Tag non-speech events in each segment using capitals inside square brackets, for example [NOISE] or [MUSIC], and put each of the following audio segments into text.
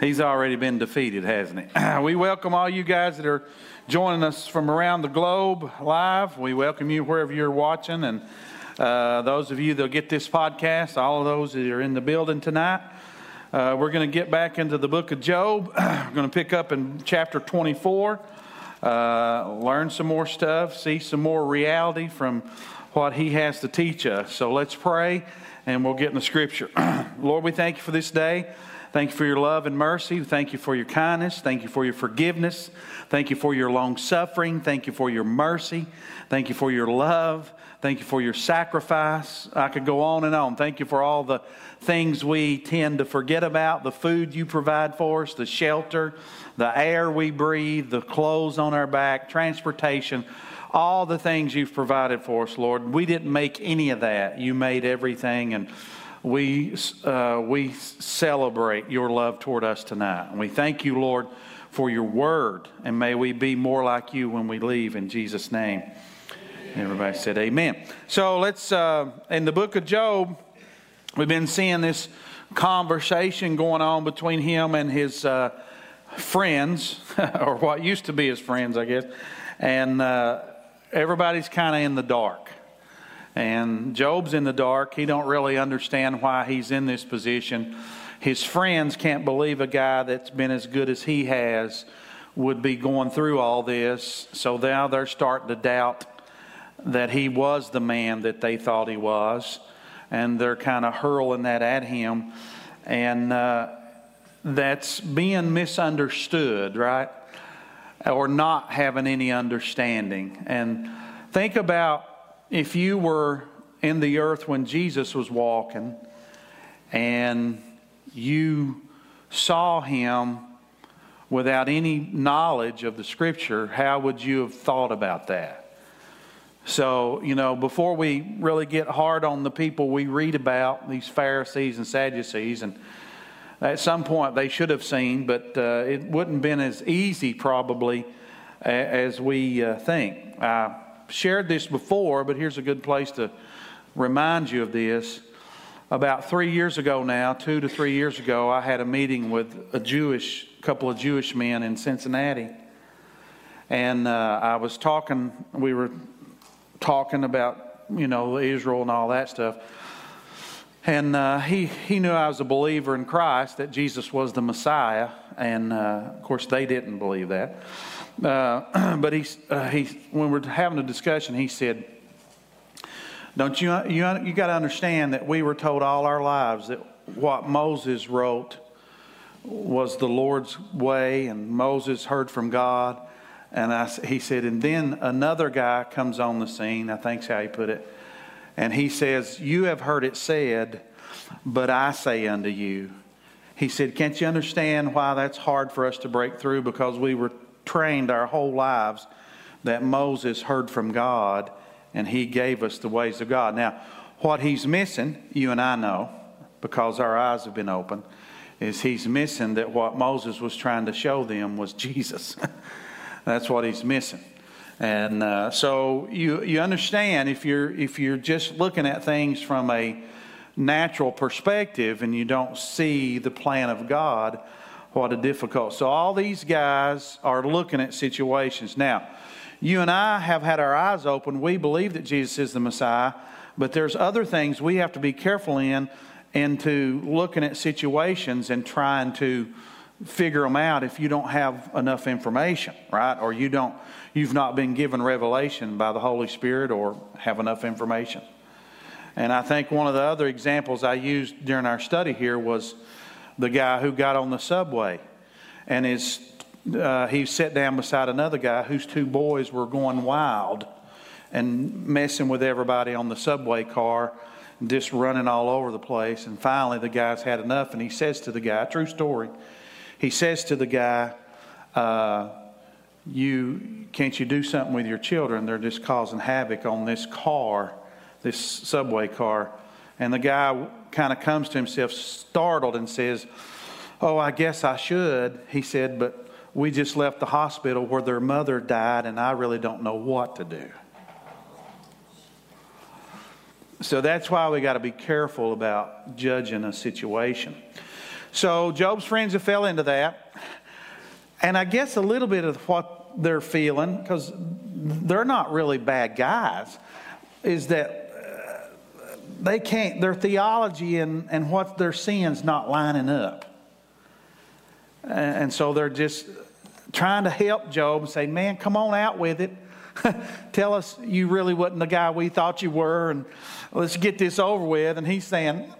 He's already been defeated, hasn't he? [CLEARS THROAT] we welcome all you guys that are joining us from around the globe live. We welcome you wherever you're watching. And uh, those of you that'll get this podcast, all of those that are in the building tonight, uh, we're going to get back into the book of Job. [CLEARS THROAT] we're going to pick up in chapter 24, uh, learn some more stuff, see some more reality from what he has to teach us. So let's pray and we'll get in the scripture. [CLEARS THROAT] Lord, we thank you for this day. Thank you for your love and mercy. Thank you for your kindness. Thank you for your forgiveness. Thank you for your long suffering. Thank you for your mercy. Thank you for your love. Thank you for your sacrifice. I could go on and on. Thank you for all the things we tend to forget about the food you provide for us, the shelter, the air we breathe, the clothes on our back, transportation, all the things you've provided for us, Lord. We didn't make any of that. You made everything. And we, uh, we celebrate your love toward us tonight. And we thank you, Lord, for your word. And may we be more like you when we leave in Jesus' name. Everybody said amen. So let's, uh, in the book of Job, we've been seeing this conversation going on between him and his uh, friends, [LAUGHS] or what used to be his friends, I guess. And uh, everybody's kind of in the dark. And Job's in the dark. He don't really understand why he's in this position. His friends can't believe a guy that's been as good as he has would be going through all this. So now they're starting to doubt that he was the man that they thought he was. And they're kind of hurling that at him. And uh, that's being misunderstood, right? Or not having any understanding. And think about if you were in the earth when Jesus was walking and you saw him without any knowledge of the scripture, how would you have thought about that? So, you know, before we really get hard on the people we read about, these Pharisees and Sadducees, and at some point they should have seen, but uh, it wouldn't have been as easy probably as we uh, think. Uh, shared this before, but here's a good place to remind you of this. About three years ago now, two to three years ago, I had a meeting with a Jewish couple of Jewish men in Cincinnati, and uh, I was talking. We were talking about you know Israel and all that stuff. And uh, he, he knew I was a believer in Christ, that Jesus was the Messiah. And uh, of course, they didn't believe that. Uh, [CLEARS THROAT] but he, uh, he, when we're having a discussion, he said, "Don't you you you got to understand that we were told all our lives that what Moses wrote was the Lord's way, and Moses heard from God." And I, he said, and then another guy comes on the scene. I think's how he put it, and he says, "You have heard it said, but I say unto you." He said, "Can't you understand why that's hard for us to break through? Because we were trained our whole lives that Moses heard from God and he gave us the ways of God. Now, what he's missing, you and I know, because our eyes have been opened, is he's missing that what Moses was trying to show them was Jesus. [LAUGHS] That's what he's missing. And uh, so you, you understand if you're, if you're just looking at things from a natural perspective and you don't see the plan of God, what a difficult. So all these guys are looking at situations. Now, you and I have had our eyes open. We believe that Jesus is the Messiah, but there's other things we have to be careful in into looking at situations and trying to figure them out if you don't have enough information, right? Or you don't you've not been given revelation by the Holy Spirit or have enough information. And I think one of the other examples I used during our study here was the guy who got on the subway. And is uh, he sat down beside another guy whose two boys were going wild and messing with everybody on the subway car just running all over the place. And finally the guy's had enough and he says to the guy true story he says to the guy uh, you can't you do something with your children? They're just causing havoc on this car this subway car. And the guy kind of comes to himself startled and says, Oh, I guess I should. He said, But we just left the hospital where their mother died, and I really don't know what to do. So that's why we got to be careful about judging a situation. So Job's friends have fell into that. And I guess a little bit of what they're feeling, because they're not really bad guys, is that they can't, their theology and, and what their sin's not lining up. And so they're just trying to help Job and say, man, come on out with it. [LAUGHS] Tell us you really wasn't the guy we thought you were, and let's get this over with. And he's saying,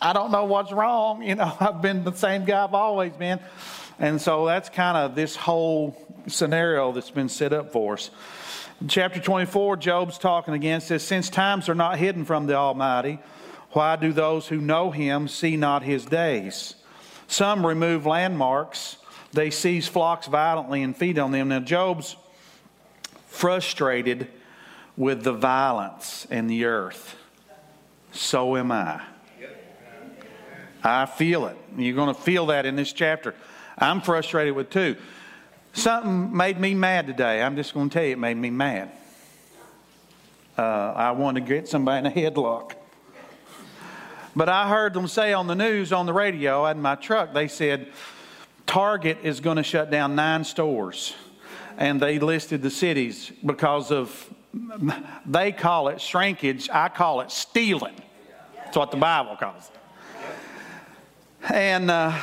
I don't know what's wrong. You know, [LAUGHS] I've been the same guy I've always been. And so that's kind of this whole scenario that's been set up for us. Chapter 24, Job's talking again, says, Since times are not hidden from the Almighty, why do those who know him see not his days? Some remove landmarks, they seize flocks violently and feed on them. Now, Job's frustrated with the violence in the earth. So am I. I feel it. You're going to feel that in this chapter. I'm frustrated with too. Something made me mad today. I'm just going to tell you, it made me mad. Uh, I wanted to get somebody in a headlock. But I heard them say on the news, on the radio, in my truck, they said Target is going to shut down nine stores. And they listed the cities because of, they call it shrinkage, I call it stealing. That's what the Bible calls it. And, uh,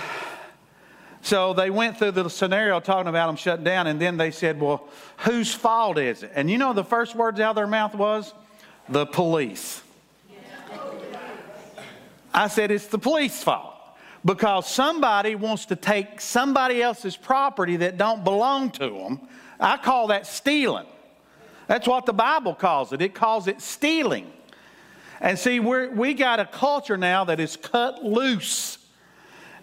so they went through the scenario talking about them shutting down, and then they said, Well, whose fault is it? And you know the first words out of their mouth was? The police. I said, It's the police fault because somebody wants to take somebody else's property that don't belong to them. I call that stealing. That's what the Bible calls it. It calls it stealing. And see, we we got a culture now that is cut loose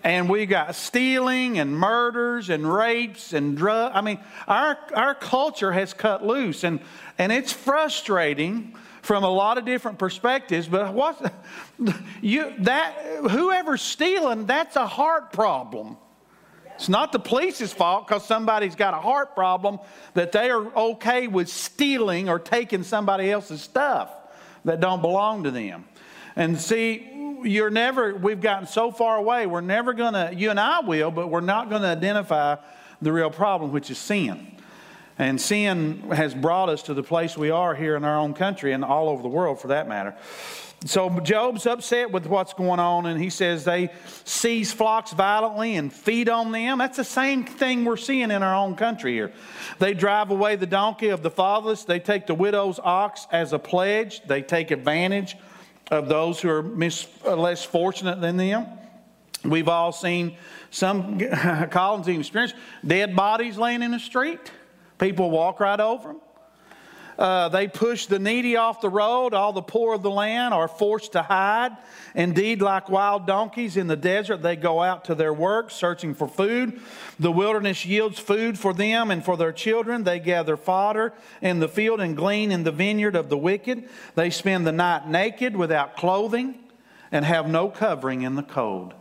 and we got stealing and murders and rapes and drug. I mean, our our culture has cut loose, and and it's frustrating from a lot of different perspectives. But what [LAUGHS] you that whoever's stealing, that's a heart problem. It's not the police's fault because somebody's got a heart problem that they are okay with stealing or taking somebody else's stuff that don't belong to them. And see, you're never, we've gotten so far away, we're never going to, you and I will, but we're not going to identify the real problem, which is sin. And sin has brought us to the place we are here in our own country and all over the world for that matter. So Job's upset with what's going on, and he says they seize flocks violently and feed on them. That's the same thing we're seeing in our own country here. They drive away the donkey of the fatherless, they take the widow's ox as a pledge, they take advantage of those who are mis- uh, less fortunate than them. We've all seen some, [LAUGHS] Colin's even experienced, dead bodies laying in the street. People walk right over them. Uh, they push the needy off the road. All the poor of the land are forced to hide. Indeed, like wild donkeys in the desert, they go out to their work searching for food. The wilderness yields food for them and for their children. They gather fodder in the field and glean in the vineyard of the wicked. They spend the night naked without clothing and have no covering in the cold.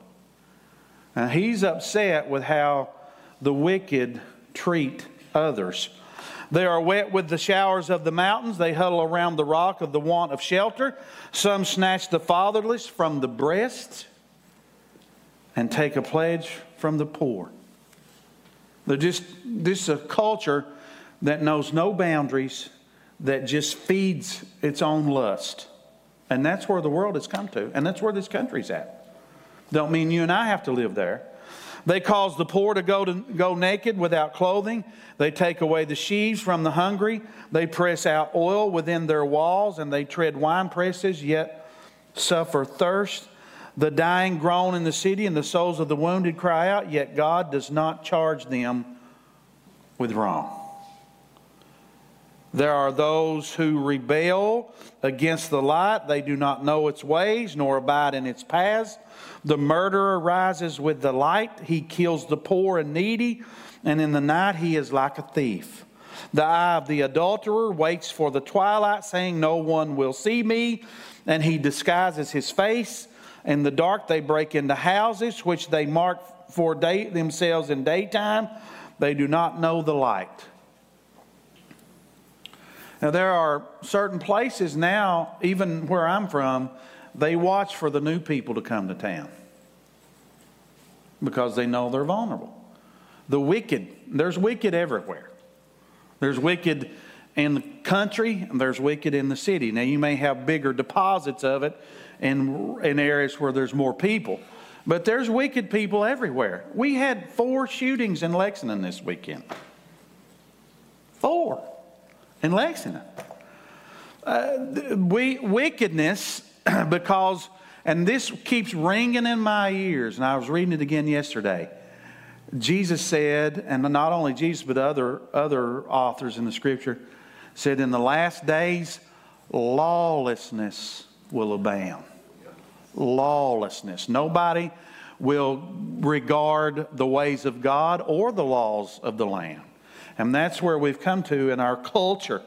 Now, he's upset with how the wicked treat others. They are wet with the showers of the mountains. They huddle around the rock of the want of shelter. Some snatch the fatherless from the breast and take a pledge from the poor. They're just, this is a culture that knows no boundaries, that just feeds its own lust. And that's where the world has come to, and that's where this country's at. Don't mean you and I have to live there. They cause the poor to go, to go naked without clothing. They take away the sheaves from the hungry. They press out oil within their walls, and they tread wine presses, yet suffer thirst. The dying groan in the city, and the souls of the wounded cry out, yet God does not charge them with wrong. There are those who rebel against the light. They do not know its ways, nor abide in its paths. The murderer rises with the light. He kills the poor and needy, and in the night he is like a thief. The eye of the adulterer waits for the twilight, saying, No one will see me. And he disguises his face. In the dark, they break into houses, which they mark for day, themselves in daytime. They do not know the light. Now, there are certain places now, even where I'm from, they watch for the new people to come to town. because they know they're vulnerable. The wicked, there's wicked everywhere. There's wicked in the country, and there's wicked in the city. Now, you may have bigger deposits of it in, in areas where there's more people, but there's wicked people everywhere. We had four shootings in Lexington this weekend. Four in Lexington. Uh, we, wickedness, [CLEARS THROAT] because, and this keeps ringing in my ears, and I was reading it again yesterday. Jesus said, and not only Jesus, but other, other authors in the scripture, said, In the last days, lawlessness will abound. Lawlessness. Nobody will regard the ways of God or the laws of the land. And that's where we've come to in our culture.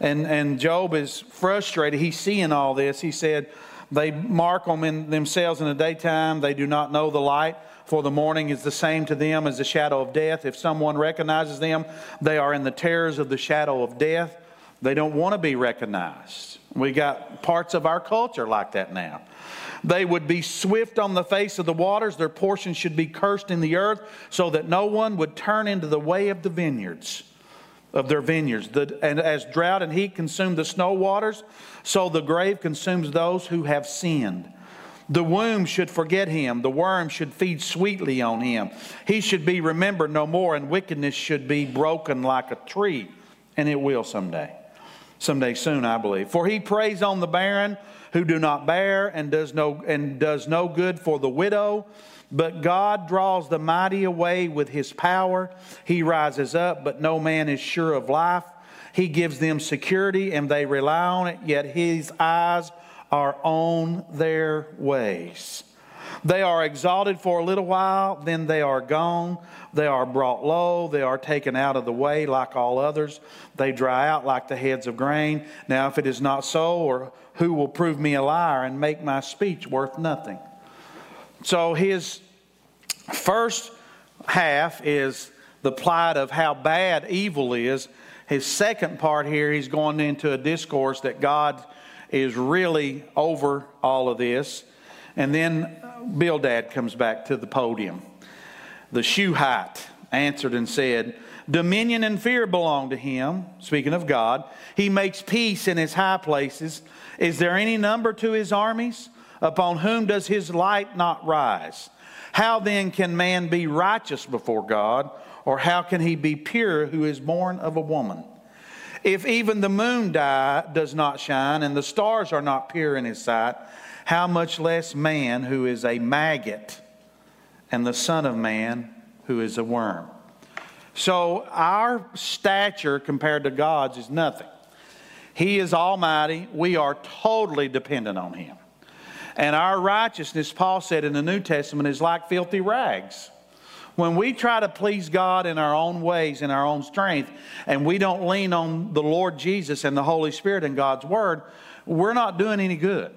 And, and Job is frustrated. He's seeing all this. He said, They mark them in themselves in the daytime, they do not know the light for the morning is the same to them as the shadow of death. If someone recognizes them, they are in the terrors of the shadow of death. They don't want to be recognized. We got parts of our culture like that now. They would be swift on the face of the waters. Their portion should be cursed in the earth, so that no one would turn into the way of the vineyards, of their vineyards. The, and as drought and heat consume the snow waters, so the grave consumes those who have sinned. The womb should forget him. The worm should feed sweetly on him. He should be remembered no more, and wickedness should be broken like a tree. And it will someday. Someday soon, I believe. For he preys on the barren who do not bear, and does no, and does no good for the widow. But God draws the mighty away with his power. He rises up, but no man is sure of life. He gives them security, and they rely on it, yet his eyes are on their ways. They are exalted for a little while, then they are gone. They are brought low. They are taken out of the way like all others. They dry out like the heads of grain. Now, if it is not so, or who will prove me a liar and make my speech worth nothing? So, his first half is the plight of how bad evil is. His second part here, he's going into a discourse that God is really over all of this. And then Bildad comes back to the podium. The Shuhite answered and said, Dominion and fear belong to him. Speaking of God, he makes peace in his high places. Is there any number to his armies? Upon whom does his light not rise? How then can man be righteous before God? Or how can he be pure who is born of a woman? If even the moon die, does not shine and the stars are not pure in his sight, how much less man who is a maggot and the Son of Man who is a worm? So our stature compared to God's is nothing. He is almighty. We are totally dependent on him. And our righteousness, Paul said in the New Testament, is like filthy rags. When we try to please God in our own ways, in our own strength, and we don't lean on the Lord Jesus and the Holy Spirit and God's Word, we're not doing any good.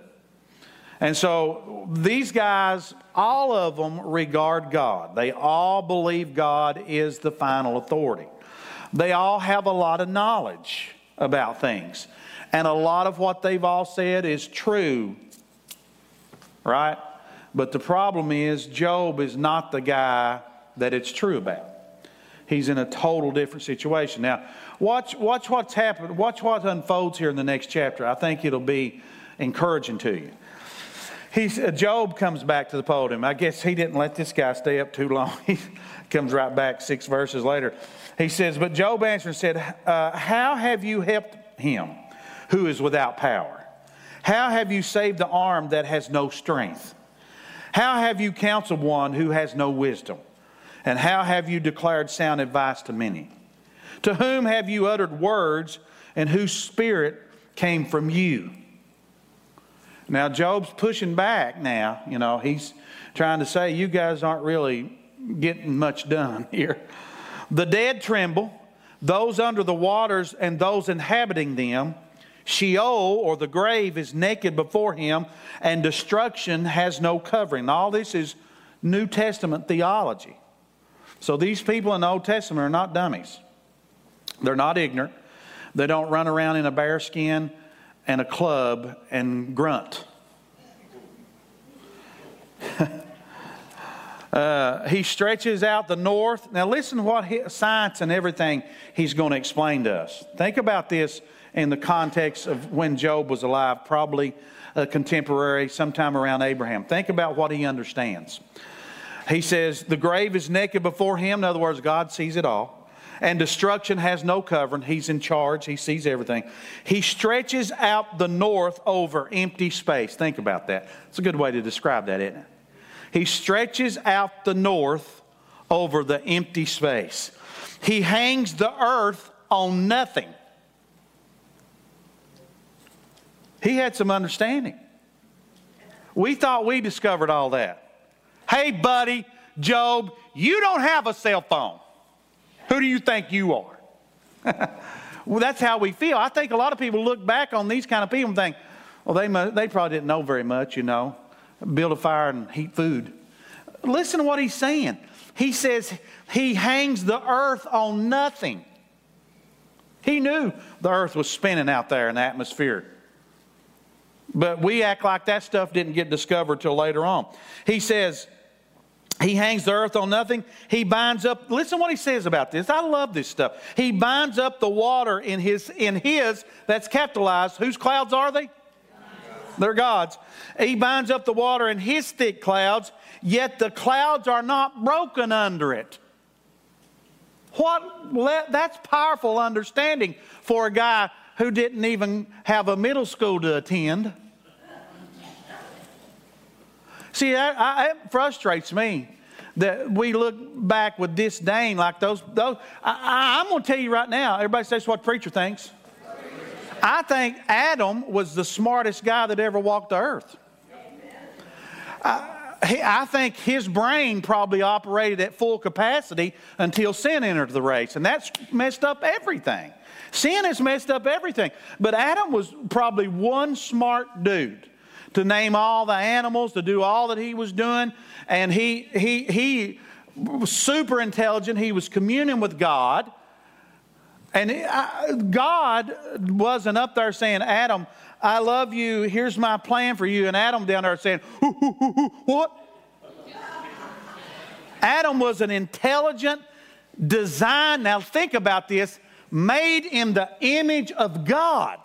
And so these guys, all of them regard God. They all believe God is the final authority. They all have a lot of knowledge about things. And a lot of what they've all said is true, right? But the problem is, Job is not the guy that it's true about. He's in a total different situation. Now, watch, watch what's happened. Watch what unfolds here in the next chapter. I think it'll be encouraging to you. He's, uh, Job comes back to the podium. I guess he didn't let this guy stay up too long. [LAUGHS] He comes right back six verses later. He says, But Job answered and said, uh, How have you helped him who is without power? How have you saved the arm that has no strength? How have you counseled one who has no wisdom? And how have you declared sound advice to many? To whom have you uttered words, and whose spirit came from you? Now, Job's pushing back now. You know, he's trying to say, You guys aren't really getting much done [LAUGHS] here. The dead tremble, those under the waters and those inhabiting them. Sheol, or the grave, is naked before him, and destruction has no covering. All this is New Testament theology. So these people in the Old Testament are not dummies. They're not ignorant. They don't run around in a bearskin and a club and grunt. [LAUGHS] uh, he stretches out the north. Now, listen what he, science and everything he's going to explain to us. Think about this in the context of when Job was alive, probably a contemporary, sometime around Abraham. Think about what he understands. He says, The grave is naked before him. In other words, God sees it all. And destruction has no covering. He's in charge, he sees everything. He stretches out the north over empty space. Think about that. It's a good way to describe that, isn't it? He stretches out the north over the empty space. He hangs the earth on nothing. He had some understanding. We thought we discovered all that. Hey, buddy, Job, you don't have a cell phone. Who do you think you are? [LAUGHS] well, that's how we feel. I think a lot of people look back on these kind of people and think, well, they, they probably didn't know very much, you know, build a fire and heat food. Listen to what he's saying. He says he hangs the earth on nothing. He knew the earth was spinning out there in the atmosphere. But we act like that stuff didn't get discovered till later on. He says, he hangs the earth on nothing. He binds up. Listen what he says about this. I love this stuff. He binds up the water in his in his that's capitalized. Whose clouds are they? They're God's. He binds up the water in his thick clouds, yet the clouds are not broken under it. What that's powerful understanding for a guy who didn't even have a middle school to attend. See, that, I, it frustrates me that we look back with disdain like those. those I, am going to tell you right now, everybody says what preacher thinks. I think Adam was the smartest guy that ever walked the earth. I, I think his brain probably operated at full capacity until sin entered the race, and that's messed up everything. Sin has messed up everything. But Adam was probably one smart dude to name all the animals, to do all that he was doing. And he, he, he was super intelligent. He was communing with God. And uh, God wasn't up there saying, Adam, I love you. Here's my plan for you. And Adam down there saying, What? Adam was an intelligent design. Now, think about this made in the image of God.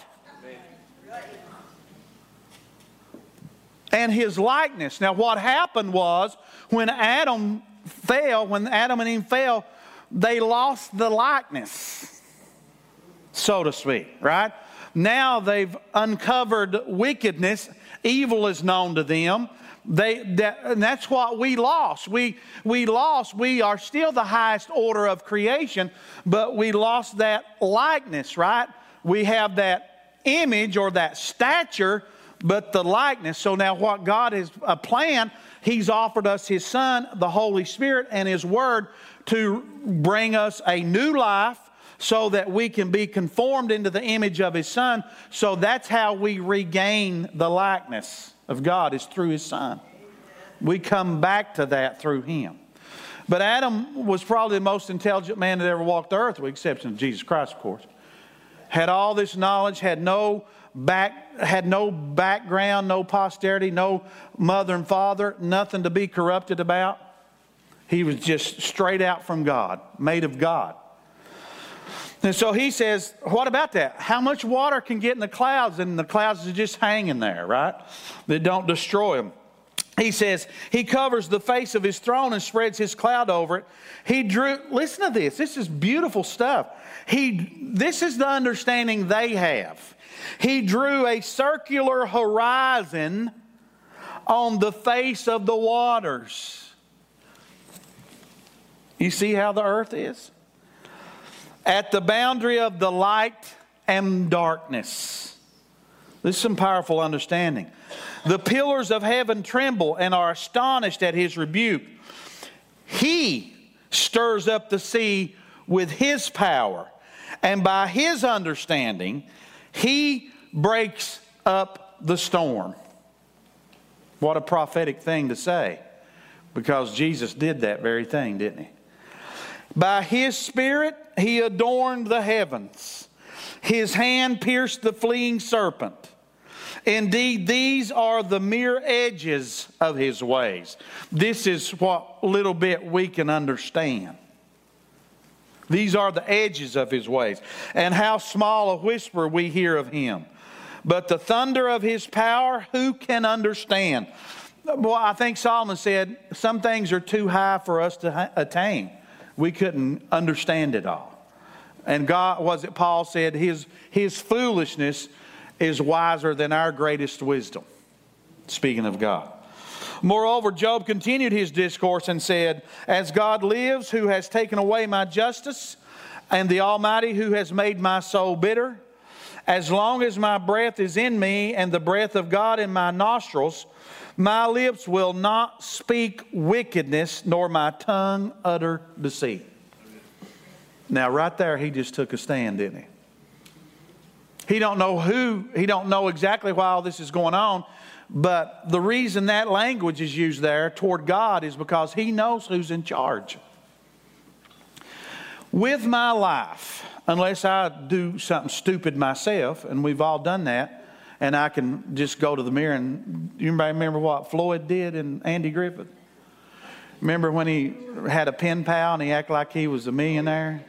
And his likeness. Now, what happened was when Adam fell, when Adam and Eve fell, they lost the likeness, so to speak, right? Now they've uncovered wickedness, evil is known to them. They, that, and that's what we lost. We, we lost, we are still the highest order of creation, but we lost that likeness, right? We have that image or that stature, but the likeness. So now, what God has a plan, He's offered us His Son, the Holy Spirit, and His Word to bring us a new life so that we can be conformed into the image of His Son. So that's how we regain the likeness of God is through his son. We come back to that through him. But Adam was probably the most intelligent man that ever walked the earth, with the exception of Jesus Christ, of course. Had all this knowledge, had no back, had no background, no posterity, no mother and father, nothing to be corrupted about. He was just straight out from God, made of God. And so he says, What about that? How much water can get in the clouds? And the clouds are just hanging there, right? That don't destroy them. He says, He covers the face of his throne and spreads his cloud over it. He drew, listen to this. This is beautiful stuff. He, this is the understanding they have. He drew a circular horizon on the face of the waters. You see how the earth is? at the boundary of the light and darkness. This is some powerful understanding. The pillars of heaven tremble and are astonished at his rebuke. He stirs up the sea with his power, and by his understanding, he breaks up the storm. What a prophetic thing to say, because Jesus did that very thing, didn't he? By his Spirit, he adorned the heavens. His hand pierced the fleeing serpent. Indeed, these are the mere edges of his ways. This is what little bit we can understand. These are the edges of his ways. And how small a whisper we hear of him. But the thunder of his power, who can understand? Well, I think Solomon said some things are too high for us to attain. We couldn't understand it all. And God, was it Paul said, his, his foolishness is wiser than our greatest wisdom. Speaking of God. Moreover, Job continued his discourse and said, As God lives, who has taken away my justice, and the Almighty who has made my soul bitter, as long as my breath is in me and the breath of God in my nostrils, my lips will not speak wickedness, nor my tongue utter deceit. Now, right there, he just took a stand, didn't he? He don't know who, he don't know exactly why all this is going on, but the reason that language is used there toward God is because he knows who's in charge. With my life, unless I do something stupid myself, and we've all done that, and I can just go to the mirror and you remember what Floyd did and Andy Griffith? Remember when he had a pen pal and he acted like he was a millionaire?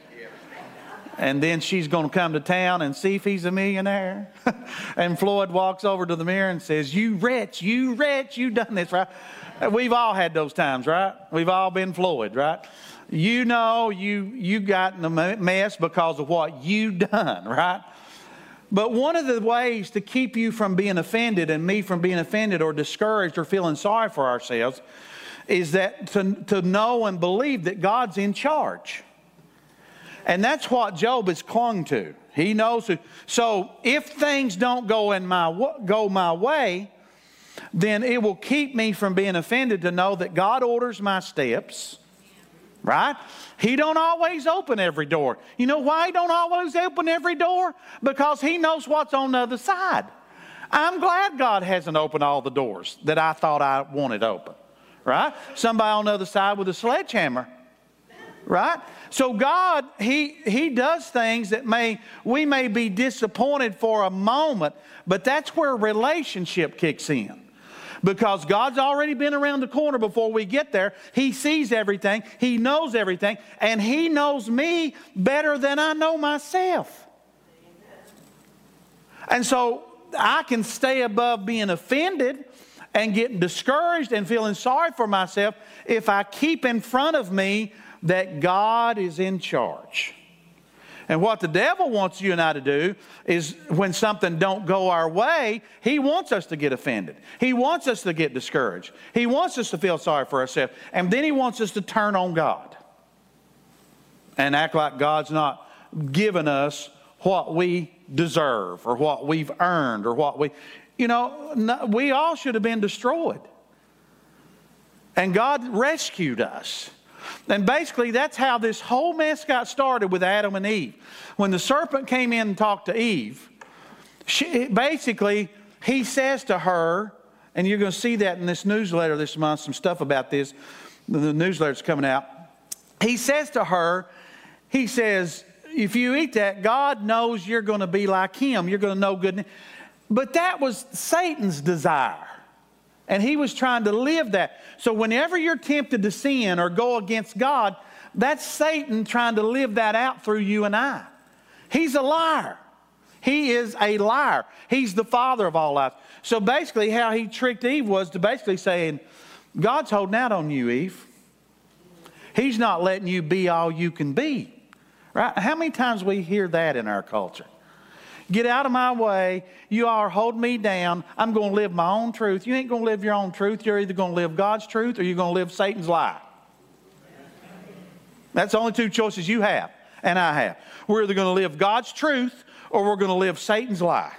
And then she's going to come to town and see if he's a millionaire. [LAUGHS] and Floyd walks over to the mirror and says, You wretch, you wretch, you done this, right? We've all had those times, right? We've all been Floyd, right? You know you you got in a mess because of what you done, right? But one of the ways to keep you from being offended and me from being offended or discouraged or feeling sorry for ourselves is that to, to know and believe that God's in charge. And that's what Job has clung to. He knows. So if things don't go in my go my way, then it will keep me from being offended to know that God orders my steps. Right? He don't always open every door. You know why he don't always open every door? Because he knows what's on the other side. I'm glad God hasn't opened all the doors that I thought I wanted open. Right? Somebody on the other side with a sledgehammer. Right? So God, He He does things that may we may be disappointed for a moment, but that's where relationship kicks in because God's already been around the corner before we get there. He sees everything, He knows everything, and He knows me better than I know myself. And so I can stay above being offended and getting discouraged and feeling sorry for myself if I keep in front of me that God is in charge. And what the devil wants you and I to do is when something don't go our way, he wants us to get offended. He wants us to get discouraged. He wants us to feel sorry for ourselves. And then he wants us to turn on God and act like God's not given us what we deserve or what we've earned or what we, you know, we all should have been destroyed. And God rescued us. And basically, that's how this whole mess got started with Adam and Eve. When the serpent came in and talked to Eve, she, basically, he says to her, and you're going to see that in this newsletter this month, some stuff about this. The newsletter's coming out. He says to her, he says, if you eat that, God knows you're going to be like him. You're going to know good. But that was Satan's desire. And he was trying to live that. So whenever you're tempted to sin or go against God, that's Satan trying to live that out through you and I. He's a liar. He is a liar. He's the father of all lies. So basically, how he tricked Eve was to basically saying, God's holding out on you, Eve. He's not letting you be all you can be. Right? How many times we hear that in our culture? Get out of my way. You are holding me down. I'm going to live my own truth. You ain't going to live your own truth. You're either going to live God's truth or you're going to live Satan's lie. That's the only two choices you have and I have. We're either going to live God's truth or we're going to live Satan's lie.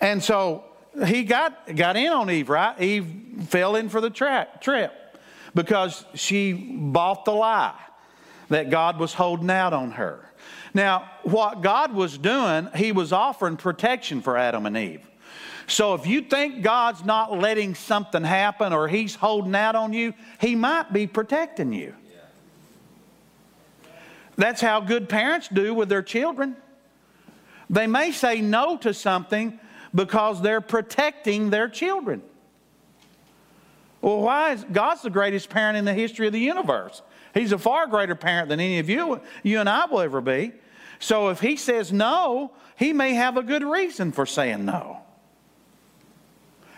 And so he got, got in on Eve, right? Eve fell in for the trap, trip because she bought the lie that God was holding out on her. Now, what God was doing, He was offering protection for Adam and Eve. So if you think God's not letting something happen or He's holding out on you, He might be protecting you. That's how good parents do with their children. They may say no to something, Because they're protecting their children. Well, why is God's the greatest parent in the history of the universe? He's a far greater parent than any of you, you and I will ever be. So if he says no, he may have a good reason for saying no.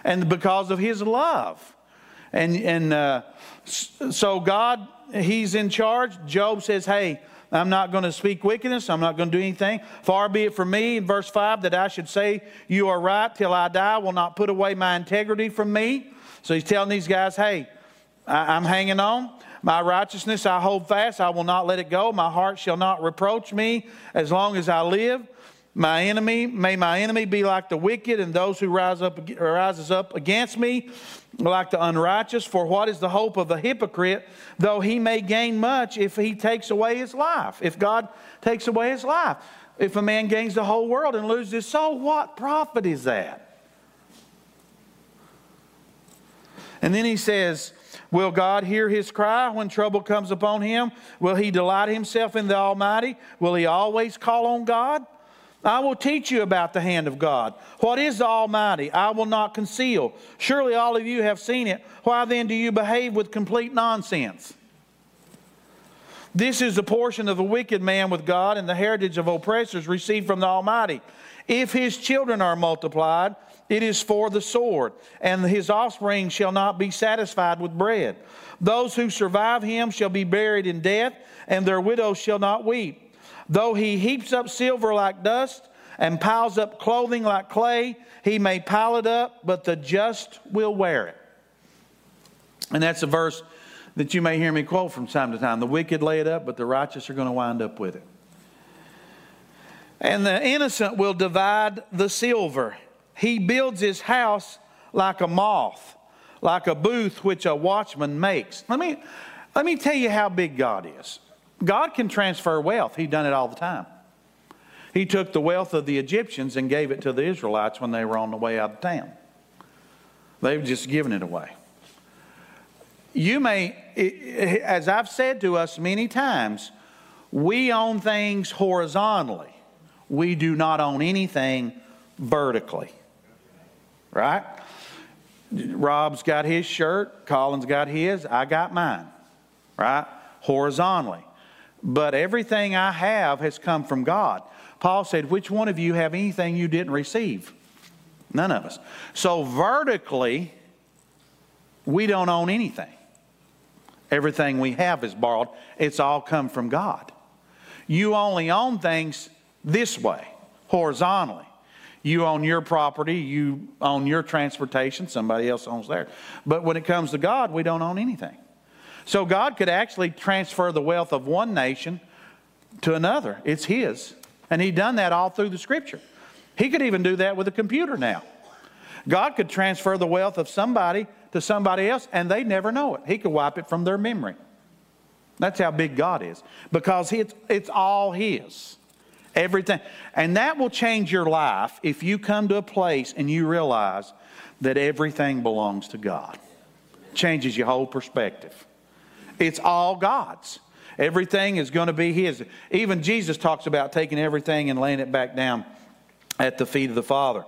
And because of his love. And, and uh, so God, he's in charge. Job says, hey, I'm not going to speak wickedness. I'm not going to do anything. Far be it from me, in verse 5, that I should say, You are right till I die, will not put away my integrity from me. So he's telling these guys, Hey, I'm hanging on. My righteousness I hold fast. I will not let it go. My heart shall not reproach me as long as I live. My enemy, may my enemy be like the wicked, and those who rise up rises up against me, like the unrighteous. For what is the hope of the hypocrite, though he may gain much if he takes away his life? If God takes away his life, if a man gains the whole world and loses his soul, what profit is that? And then he says, Will God hear his cry when trouble comes upon him? Will he delight himself in the Almighty? Will he always call on God? I will teach you about the hand of God. What is the Almighty? I will not conceal. Surely all of you have seen it. Why then do you behave with complete nonsense? This is the portion of the wicked man with God and the heritage of oppressors received from the Almighty. If his children are multiplied, it is for the sword, and his offspring shall not be satisfied with bread. Those who survive him shall be buried in death, and their widows shall not weep. Though he heaps up silver like dust and piles up clothing like clay, he may pile it up, but the just will wear it. And that's a verse that you may hear me quote from time to time. The wicked lay it up, but the righteous are going to wind up with it. And the innocent will divide the silver. He builds his house like a moth, like a booth which a watchman makes. Let me, let me tell you how big God is. God can transfer wealth, He's done it all the time. He took the wealth of the Egyptians and gave it to the Israelites when they were on the way out of town. They've just given it away. You may, as I've said to us many times, we own things horizontally. We do not own anything vertically right? Rob's got his shirt, Colin's got his, I got mine, right? Horizontally. But everything I have has come from God. Paul said, Which one of you have anything you didn't receive? None of us. So vertically, we don't own anything. Everything we have is borrowed, it's all come from God. You only own things this way, horizontally. You own your property, you own your transportation, somebody else owns theirs. But when it comes to God, we don't own anything. So God could actually transfer the wealth of one nation to another. It's His. And He done that all through the Scripture. He could even do that with a computer now. God could transfer the wealth of somebody to somebody else and they never know it. He could wipe it from their memory. That's how big God is because it's, it's all His. Everything. And that will change your life if you come to a place and you realize that everything belongs to God. Changes your whole perspective. It's all God's. Everything is going to be His. Even Jesus talks about taking everything and laying it back down at the feet of the Father.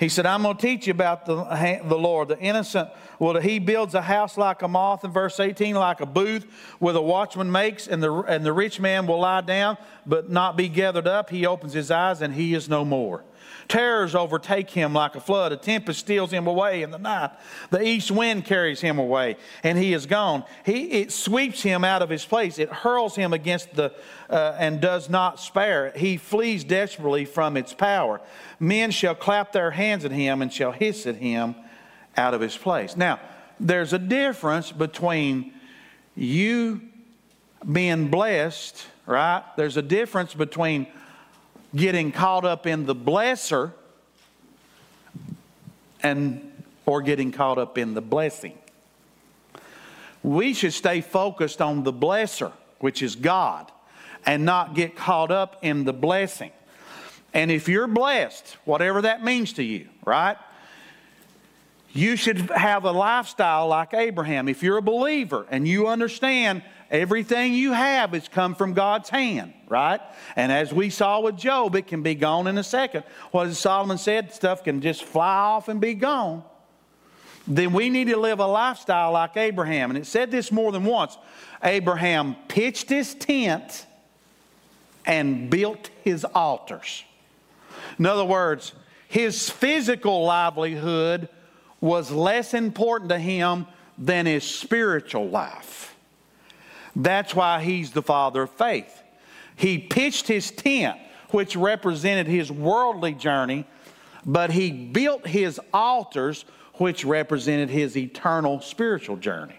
He said, I'm going to teach you about the, the Lord. The innocent, well, he builds a house like a moth in verse 18, like a booth where the watchman makes, and the, and the rich man will lie down but not be gathered up. He opens his eyes and he is no more. Terrors overtake him like a flood. A tempest steals him away in the night. The east wind carries him away, and he is gone. He, it sweeps him out of his place. It hurls him against the, uh, and does not spare. He flees desperately from its power. Men shall clap their hands at him and shall hiss at him out of his place. Now, there's a difference between you being blessed, right? There's a difference between getting caught up in the blesser and or getting caught up in the blessing. We should stay focused on the blesser, which is God, and not get caught up in the blessing. And if you're blessed, whatever that means to you, right? You should have a lifestyle like Abraham. If you're a believer and you understand everything you have has come from God's hand, right? And as we saw with Job, it can be gone in a second. What Solomon said, stuff can just fly off and be gone. Then we need to live a lifestyle like Abraham. And it said this more than once. Abraham pitched his tent and built his altars. In other words, his physical livelihood was less important to him than his spiritual life. That's why he's the father of faith. He pitched his tent, which represented his worldly journey, but he built his altars, which represented his eternal spiritual journey.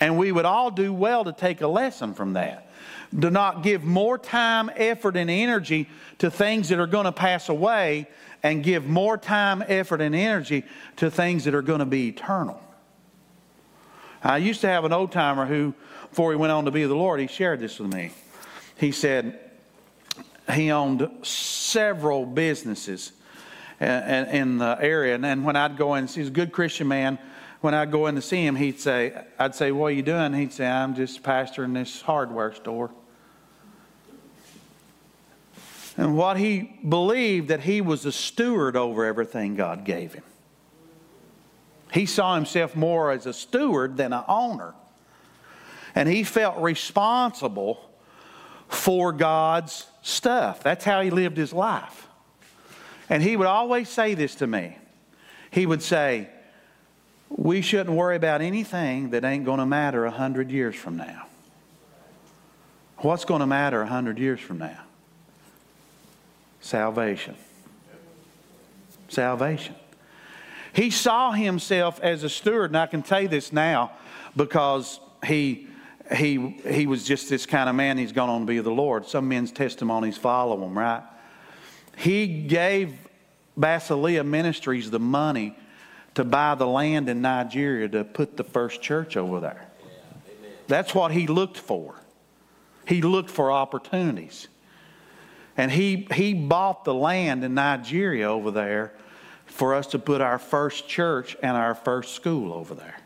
And we would all do well to take a lesson from that. Do not give more time, effort, and energy to things that are going to pass away and give more time, effort, and energy to things that are going to be eternal. I used to have an old timer who, before he went on to be the Lord, he shared this with me. He said he owned several businesses uh, in the area. And when I'd go in, he's a good Christian man. When I'd go in to see him, he'd say, I'd say, What are you doing? He'd say, I'm just pastoring this hardware store. And what he believed that he was a steward over everything God gave him. He saw himself more as a steward than an owner. And he felt responsible for God's stuff. That's how he lived his life. And he would always say this to me. He would say, We shouldn't worry about anything that ain't going to matter a hundred years from now. What's going to matter a hundred years from now? Salvation. Salvation. He saw himself as a steward, and I can tell you this now because he he he was just this kind of man. He's gone on to be the Lord. Some men's testimonies follow him, right? He gave Basileia Ministries the money to buy the land in Nigeria to put the first church over there. That's what he looked for. He looked for opportunities. And he, he bought the land in Nigeria over there for us to put our first church and our first school over there.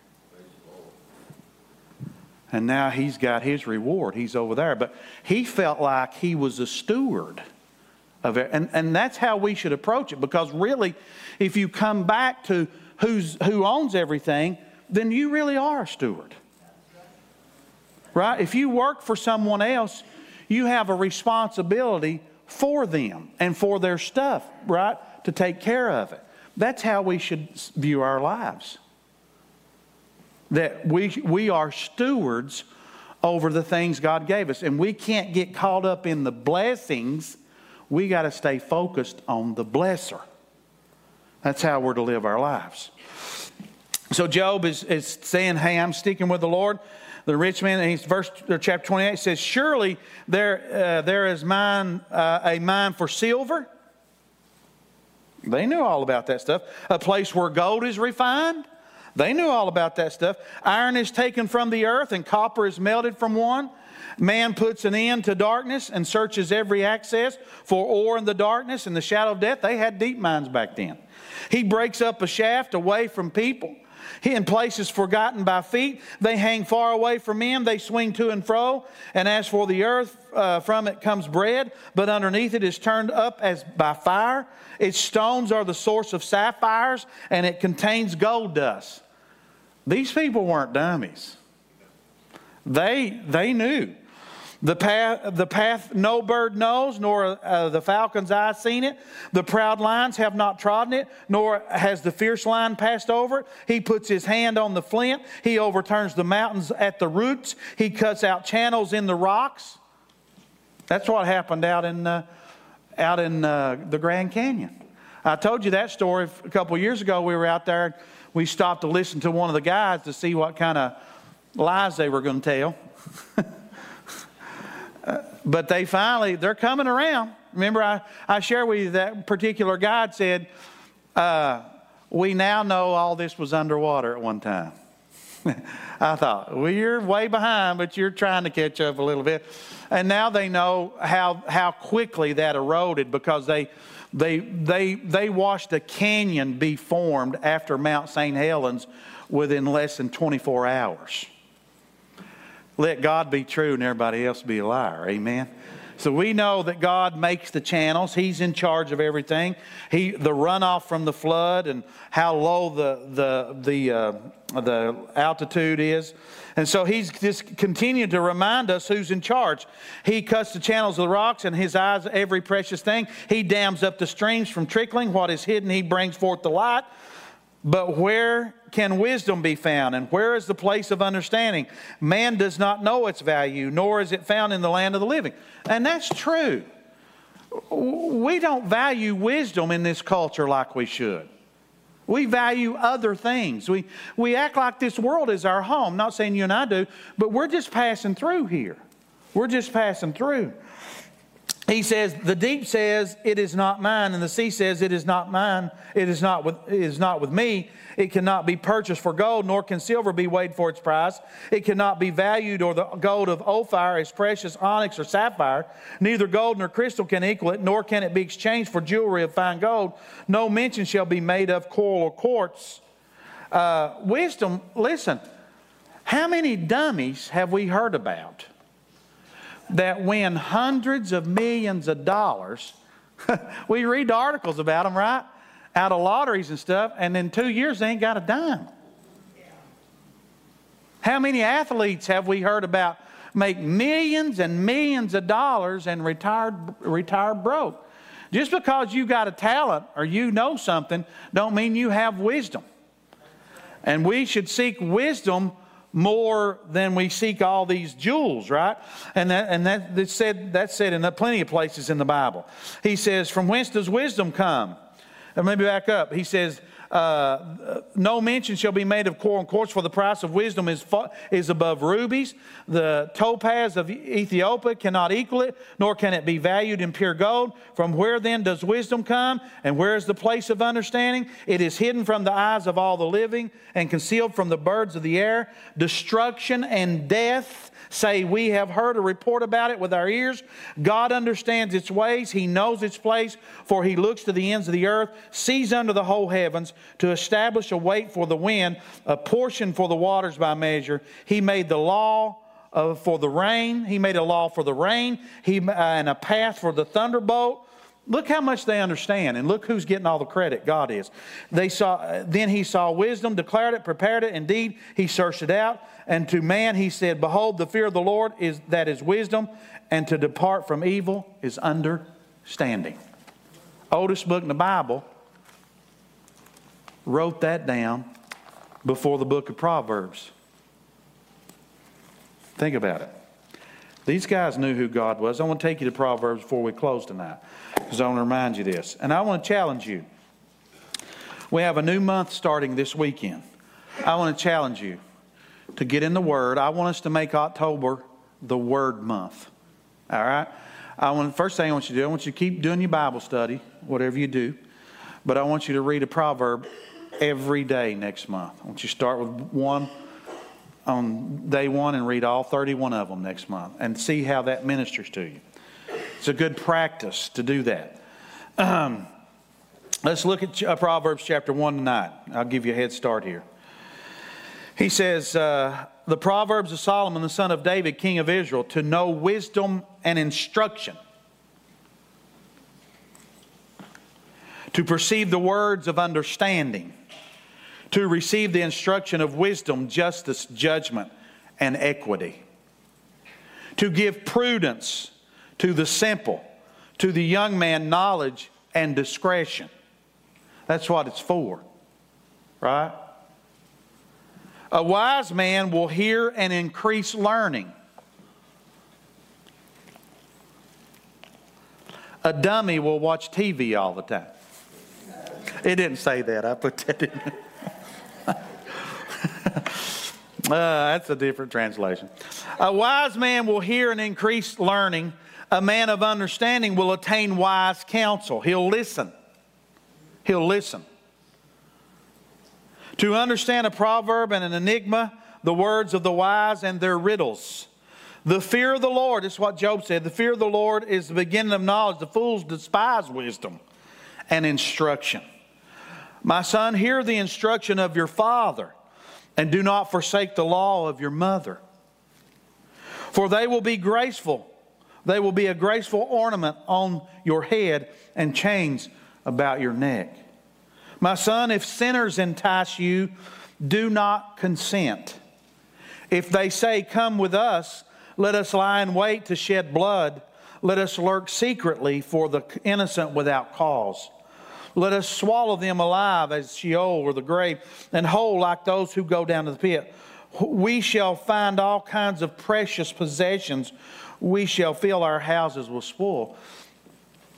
And now he's got his reward. He's over there. But he felt like he was a steward of it. And, and that's how we should approach it because really, if you come back to who's, who owns everything, then you really are a steward. Right? If you work for someone else, you have a responsibility for them and for their stuff, right? To take care of it. That's how we should view our lives. That we, we are stewards over the things God gave us. And we can't get caught up in the blessings. We got to stay focused on the blesser. That's how we're to live our lives. So Job is, is saying, Hey, I'm sticking with the Lord the rich man, he's verse or chapter 28 says, Surely there, uh, there is mine, uh, a mine for silver. They knew all about that stuff. A place where gold is refined. They knew all about that stuff. Iron is taken from the earth, and copper is melted from one. Man puts an end to darkness and searches every access for ore in the darkness and the shadow of death. They had deep mines back then. He breaks up a shaft away from people He, in places forgotten by feet. They hang far away from men. They swing to and fro. And as for the earth, uh, from it comes bread, but underneath it is turned up as by fire. Its stones are the source of sapphires, and it contains gold dust. These people weren't dummies. They, they knew. The path, the path no bird knows, nor uh, the falcon's eye seen it. The proud lions have not trodden it, nor has the fierce lion passed over it. He puts his hand on the flint. He overturns the mountains at the roots. He cuts out channels in the rocks. That's what happened out in, uh, out in uh, the Grand Canyon. I told you that story a couple years ago. We were out there. We stopped to listen to one of the guys to see what kind of lies they were going to tell. [LAUGHS] but they finally, they're coming around. Remember, I, I shared with you that particular guide said, uh, We now know all this was underwater at one time. [LAUGHS] I thought, well, you're way behind, but you're trying to catch up a little bit. And now they know how, how quickly that eroded because they, they, they, they watched a canyon be formed after Mount St. Helens within less than 24 hours. Let God be true and everybody else be a liar. Amen. So we know that God makes the channels. He's in charge of everything. He, the runoff from the flood and how low the, the, the, uh, the altitude is. And so he's just continued to remind us who's in charge. He cuts the channels of the rocks and his eyes every precious thing. He dams up the streams from trickling. What is hidden, he brings forth the light. But where can wisdom be found? And where is the place of understanding? Man does not know its value, nor is it found in the land of the living. And that's true. We don't value wisdom in this culture like we should. We value other things. We, we act like this world is our home. Not saying you and I do, but we're just passing through here. We're just passing through. He says, The deep says, It is not mine, and the sea says, It is not mine, it is not with, it is not with me. It cannot be purchased for gold, nor can silver be weighed for its price. It cannot be valued, or the gold of Ophir is precious onyx or sapphire. Neither gold nor crystal can equal it, nor can it be exchanged for jewelry of fine gold. No mention shall be made of coral or quartz. Uh, wisdom, listen, how many dummies have we heard about that win hundreds of millions of dollars? [LAUGHS] we read articles about them, right? out of lotteries and stuff, and in two years they ain't got a dime. How many athletes have we heard about make millions and millions of dollars and retired, retired broke? Just because you got a talent or you know something don't mean you have wisdom. And we should seek wisdom more than we seek all these jewels, right? And that and that that's said that's said in plenty of places in the Bible. He says, "From whence does wisdom come?" Let me back up. He says, uh, no mention shall be made of coral and quartz, for the price of wisdom is, is above rubies. The topaz of Ethiopia cannot equal it, nor can it be valued in pure gold. From where then does wisdom come? And where is the place of understanding? It is hidden from the eyes of all the living and concealed from the birds of the air. Destruction and death say, We have heard a report about it with our ears. God understands its ways, He knows its place, for He looks to the ends of the earth, sees under the whole heavens, to establish a weight for the wind, a portion for the waters by measure. He made the law. For the rain, he made a law for the rain, he uh, and a path for the thunderbolt. Look how much they understand, and look who's getting all the credit. God is. They saw. Then he saw wisdom, declared it, prepared it. Indeed, he searched it out. And to man he said, Behold, the fear of the Lord is that is wisdom, and to depart from evil is understanding. Oldest book in the Bible wrote that down before the book of Proverbs. Think about it. These guys knew who God was. I want to take you to Proverbs before we close tonight because I want to remind you this. And I want to challenge you. We have a new month starting this weekend. I want to challenge you to get in the Word. I want us to make October the Word month. All right? I want first thing I want you to do, I want you to keep doing your Bible study, whatever you do. But I want you to read a proverb every day next month. I want you to start with one on day one and read all 31 of them next month and see how that ministers to you. It's a good practice to do that. Um, let's look at uh, Proverbs chapter 1 tonight. I'll give you a head start here. He says, uh, The Proverbs of Solomon, the son of David, king of Israel, to know wisdom and instruction, to perceive the words of understanding, to receive the instruction of wisdom, justice, judgment, and equity, to give prudence to the simple, to the young man, knowledge and discretion. That's what it's for, right? A wise man will hear and increase learning. A dummy will watch TV all the time. It didn't say that. I put that in. [LAUGHS] uh, that's a different translation. A wise man will hear and increase learning. A man of understanding will attain wise counsel. He'll listen. He'll listen. To understand a proverb and an enigma, the words of the wise and their riddles. The fear of the Lord, is what Job said. The fear of the Lord is the beginning of knowledge. The fools despise wisdom and instruction. My son, hear the instruction of your father, and do not forsake the law of your mother. For they will be graceful. They will be a graceful ornament on your head and chains about your neck. My son, if sinners entice you, do not consent. If they say, Come with us, let us lie in wait to shed blood. Let us lurk secretly for the innocent without cause. Let us swallow them alive as Sheol or the grave, and whole like those who go down to the pit. We shall find all kinds of precious possessions. We shall fill our houses with spoil.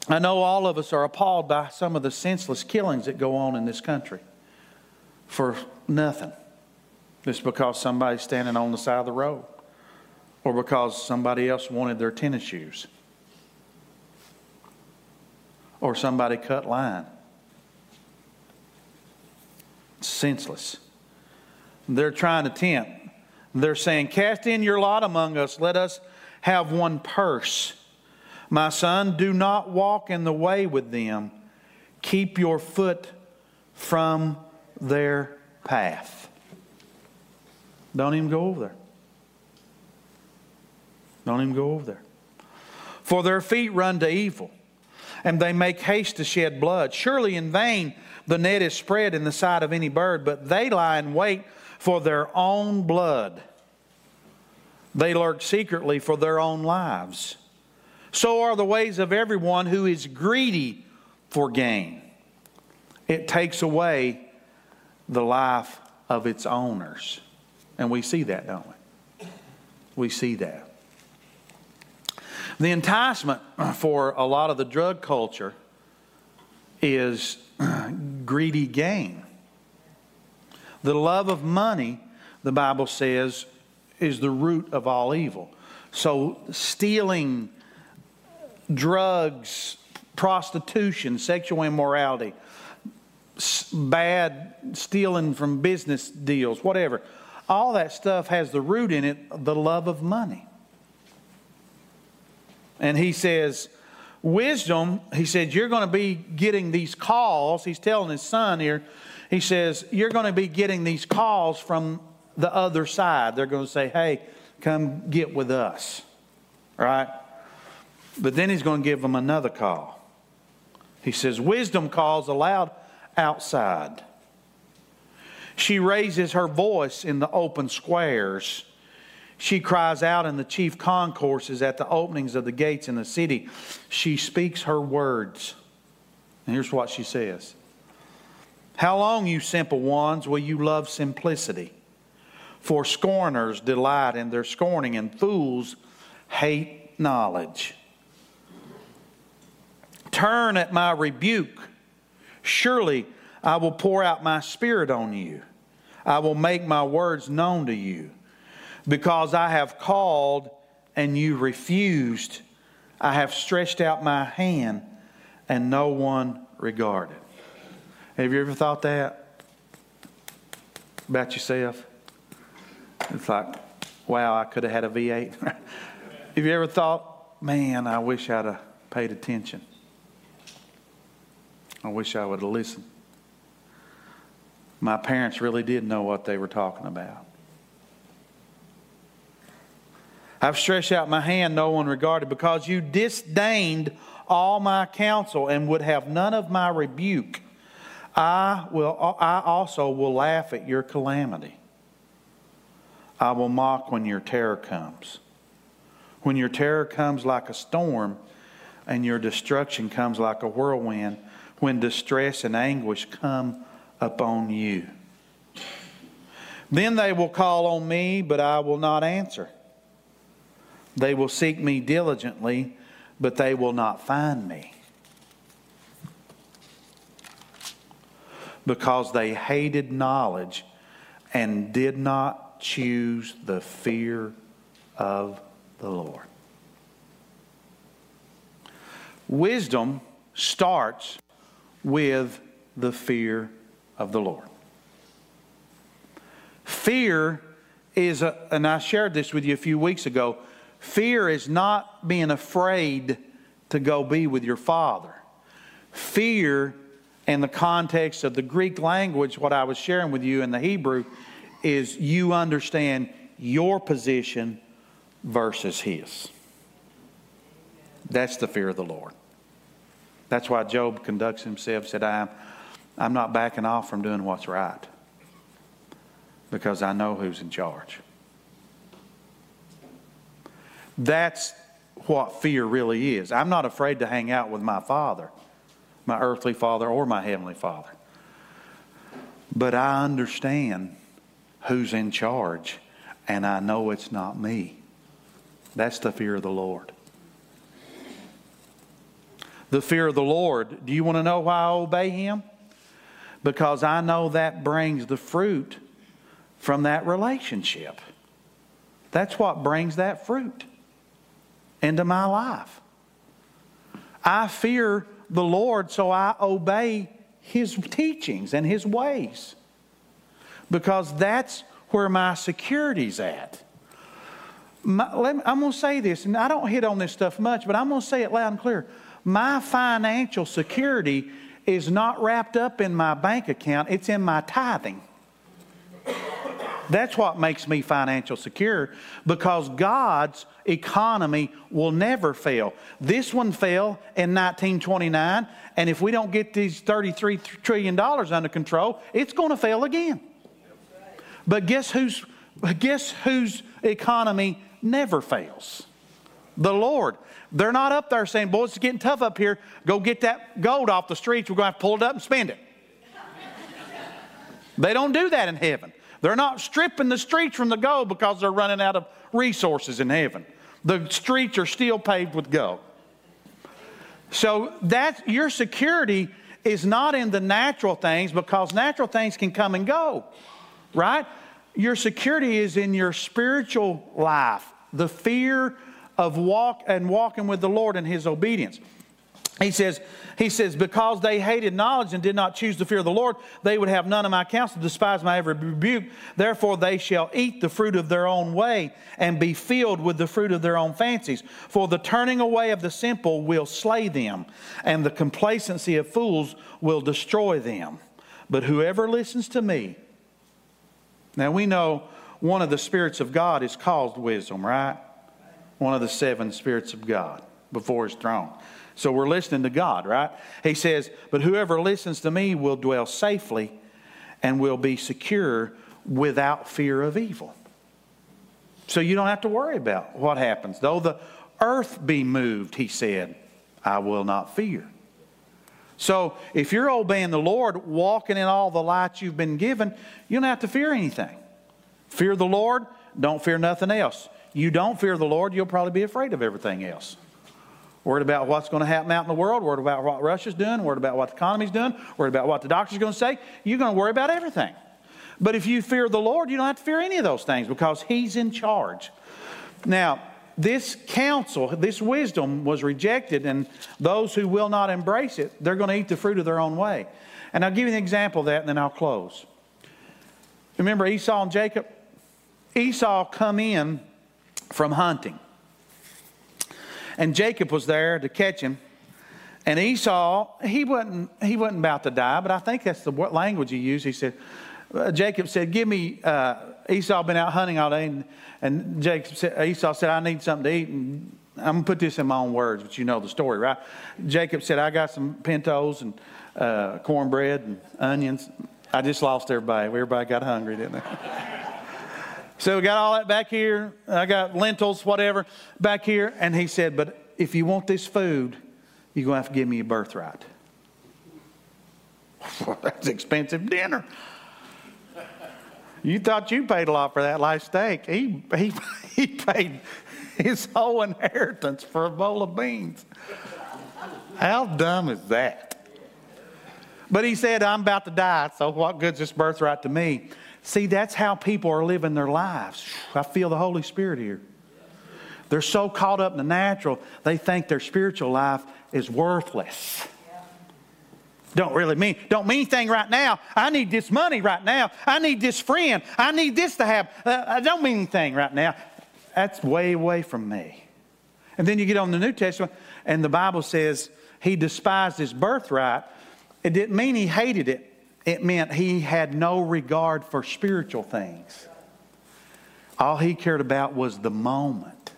I know all of us are appalled by some of the senseless killings that go on in this country for nothing. It's because somebody's standing on the side of the road or because somebody else wanted their tennis shoes or somebody cut line. Senseless. They're trying to tempt. They're saying, Cast in your lot among us, let us have one purse. My son, do not walk in the way with them. Keep your foot from their path. Don't even go over there. Don't even go over there. For their feet run to evil, and they make haste to shed blood. Surely in vain the net is spread in the sight of any bird, but they lie in wait for their own blood. They lurk secretly for their own lives. So are the ways of everyone who is greedy for gain. It takes away the life of its owners. And we see that, don't we? We see that. The enticement [CLEARS THROAT] for a lot of the drug culture is [CLEARS THROAT] greedy gain. The love of money, the Bible says, is the root of all evil. So, stealing, drugs, prostitution, sexual immorality, bad stealing from business deals, whatever. All that stuff has the root in it the love of money. And he says, Wisdom, he said, you're going to be getting these calls. He's telling his son here, he says, You're going to be getting these calls from the other side. They're going to say, Hey, come get with us. Right? But then he's going to give them another call. He says, Wisdom calls aloud outside. She raises her voice in the open squares. She cries out in the chief concourses at the openings of the gates in the city. She speaks her words. And here's what she says How long, you simple ones, will you love simplicity? For scorners delight in their scorning, and fools hate knowledge. Turn at my rebuke. Surely I will pour out my spirit on you. I will make my words known to you. Because I have called and you refused, I have stretched out my hand and no one regarded. Have you ever thought that about yourself? It's like, wow, I could have had a V8. [LAUGHS] have you ever thought, man, I wish I'd have paid attention? I wish I would have listened. My parents really did know what they were talking about. I've stretched out my hand, no one regarded, because you disdained all my counsel and would have none of my rebuke. I, will, I also will laugh at your calamity. I will mock when your terror comes. When your terror comes like a storm and your destruction comes like a whirlwind, when distress and anguish come upon you. Then they will call on me, but I will not answer. They will seek me diligently, but they will not find me. Because they hated knowledge and did not choose the fear of the Lord. Wisdom starts with the fear of the Lord. Fear is, a, and I shared this with you a few weeks ago fear is not being afraid to go be with your father. Fear, in the context of the Greek language, what I was sharing with you in the Hebrew, is you understand your position versus his. That's the fear of the Lord. That's why Job conducts himself, said, I'm, I'm not backing off from doing what's right because I know who's in charge. That's what fear really is. I'm not afraid to hang out with my father, my earthly father, or my heavenly father. But I understand who's in charge, and I know it's not me. That's the fear of the Lord. The fear of the Lord. Do you want to know why I obey Him? Because I know that brings the fruit from that relationship. That's what brings that fruit into my life. I fear the Lord, so I obey His teachings and His ways because that's where my security's at. My, me, I'm going to say this, and I don't hit on this stuff much, but I'm going to say it loud and clear. My financial security is not wrapped up in my bank account, it's in my tithing. That's what makes me financial secure because God's economy will never fail. This one fell in 1929, and if we don't get these $33 trillion under control, it's going to fail again. But guess whose, guess whose economy never fails? The Lord. They're not up there saying, Boy, it's getting tough up here. Go get that gold off the streets. We're going to have to pull it up and spend it. they don't do that in heaven. They're not stripping the streets from the gold because they're running out of resources in heaven. The streets are still paved with gold. So that your security is not in the natural things because natural things can come and go. Right? Your security is in your spiritual life. The fear of walk and walking with the Lord and his obedience. He says, he says, because they hated knowledge and did not choose the fear of the Lord, they would have none of my counsel, despise my every rebuke. Therefore, they shall eat the fruit of their own way and be filled with the fruit of their own fancies. For the turning away of the simple will slay them, and the complacency of fools will destroy them. But whoever listens to me, now we know one of the spirits of God is called wisdom, right? One of the seven spirits of God before his throne. So we're listening to God, right? He says, But whoever listens to me will dwell safely and will be secure without fear of evil. So you don't have to worry about what happens. Though the earth be moved, he said, I will not fear. So if you're obeying the Lord, walking in all the light you've been given, you don't have to fear anything. Fear the Lord, don't fear nothing else. You don't fear the Lord, you'll probably be afraid of everything else worried about what's going to happen out in the world, worried about what Russia's doing, worried about what the economy's doing, worried about what the doctor's going to say. You're going to worry about everything. But if you fear the Lord, you don't have to fear any of those things because He's in charge. Now, this counsel, this wisdom was rejected, and those who will not embrace it, they're going to eat the fruit of their own way. And I'll give you an example of that, and then I'll close. Remember Esau and Jacob? Esau come in from hunting. And Jacob was there to catch him. And Esau, he wasn't, he wasn't about to die, but I think that's the language he used. He said, uh, Jacob said, Give me, uh, Esau been out hunting all day. And, and Jacob said, Esau said, I need something to eat. And I'm going to put this in my own words, but you know the story, right? Jacob said, I got some pintos and uh, cornbread and onions. I just lost everybody. Everybody got hungry, didn't they? [LAUGHS] So we got all that back here. I got lentils, whatever, back here. And he said, But if you want this food, you're going to have to give me a birthright. [LAUGHS] That's expensive dinner. You thought you paid a lot for that live steak. He, he, [LAUGHS] he paid his whole inheritance for a bowl of beans. How dumb is that? But he said, I'm about to die, so what good's this birthright to me? See, that's how people are living their lives. I feel the Holy Spirit here. They're so caught up in the natural, they think their spiritual life is worthless. don't really mean don't mean anything right now. I need this money right now. I need this friend. I need this to happen. Uh, I don't mean anything right now. That's way away from me. And then you get on the New Testament, and the Bible says he despised his birthright. It didn't mean he hated it. It meant he had no regard for spiritual things. All he cared about was the moment.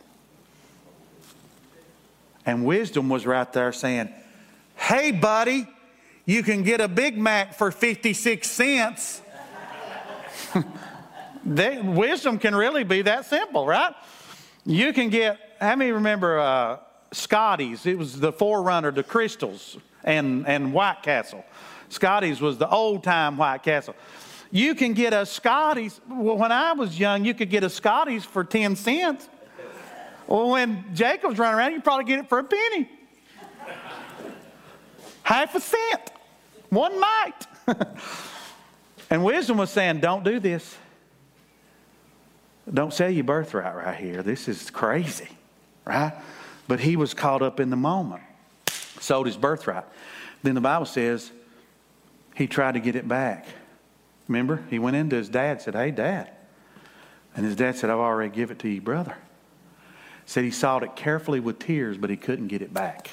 And wisdom was right there saying, Hey, buddy, you can get a Big Mac for 56 cents. [LAUGHS] they, wisdom can really be that simple, right? You can get, how many remember uh, Scotty's? It was the forerunner to Krystals and, and White Castle. Scotty's was the old time White Castle. You can get a Scotty's. Well, when I was young, you could get a Scotty's for 10 cents. Well, when Jacob's running around, you probably get it for a penny. Half a cent. One mite. [LAUGHS] and wisdom was saying, don't do this. Don't sell your birthright right here. This is crazy, right? But he was caught up in the moment, sold his birthright. Then the Bible says he tried to get it back. Remember? He went into his dad said, Hey, dad. And his dad said, I've already given it to you, brother. Said he sought it carefully with tears, but he couldn't get it back.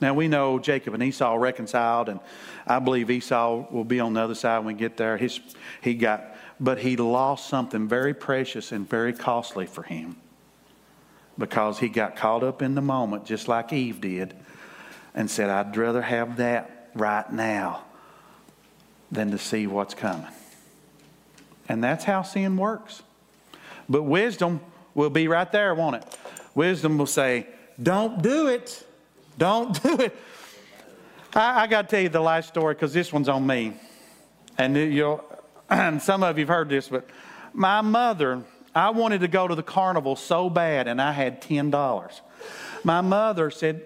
Now we know Jacob and Esau reconciled, and I believe Esau will be on the other side when we get there. His, he got, but he lost something very precious and very costly for him because he got caught up in the moment, just like Eve did, and said, I'd rather have that right now than to see what's coming. And that's how sin works. But wisdom will be right there, won't it? Wisdom will say, Don't do it. Don't do it. I, I got to tell you the last story because this one's on me. And, you'll, and [CLEARS THROAT] some of you have heard this, but my mother, I wanted to go to the carnival so bad, and I had $10. My mother said,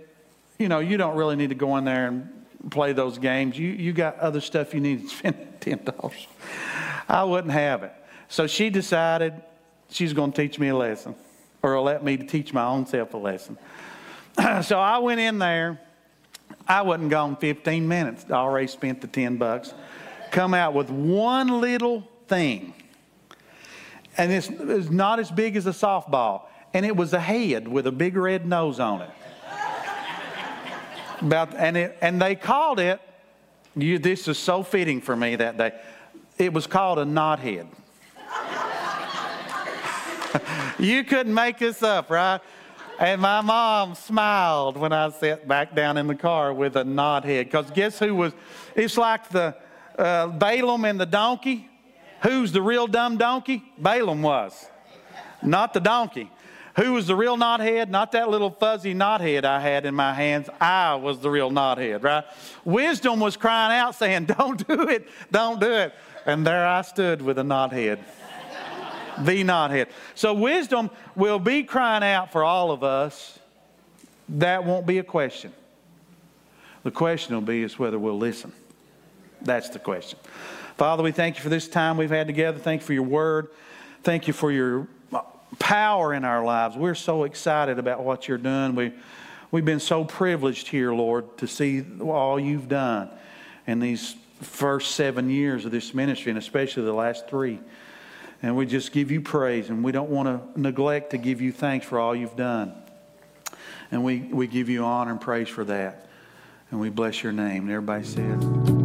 You know, you don't really need to go in there and play those games. You, you got other stuff you need to spend [LAUGHS] $10. I wouldn't have it. So she decided she's going to teach me a lesson or let me teach my own self a lesson. [CLEARS THROAT] so I went in there. I wasn't gone 15 minutes. I already spent the 10 bucks. Come out with one little thing. And it's, it's not as big as a softball. And it was a head with a big red nose on it. About, and, it, and they called it, you, this is so fitting for me that day, it was called a knothead. [LAUGHS] you couldn't make this up, right? And my mom smiled when I sat back down in the car with a knothead. Because guess who was, it's like the uh, Balaam and the donkey. Who's the real dumb donkey? Balaam was, not the donkey. Who was the real knothead? Not that little fuzzy knothead I had in my hands. I was the real knothead, right? Wisdom was crying out saying, [LAUGHS] Don't do it, don't do it. And there I stood with a knothead the knothead. So wisdom will be crying out for all of us. That won't be a question. The question will be is whether we'll listen. That's the question. Father, we thank you for this time we've had together. Thank you for your word. Thank you for your power in our lives. We're so excited about what you're doing. We, we've been so privileged here, Lord, to see all you've done in these first seven years of this ministry, and especially the last three. And we just give you praise, and we don't want to neglect to give you thanks for all you've done. And we, we give you honor and praise for that. And we bless your name. And everybody said,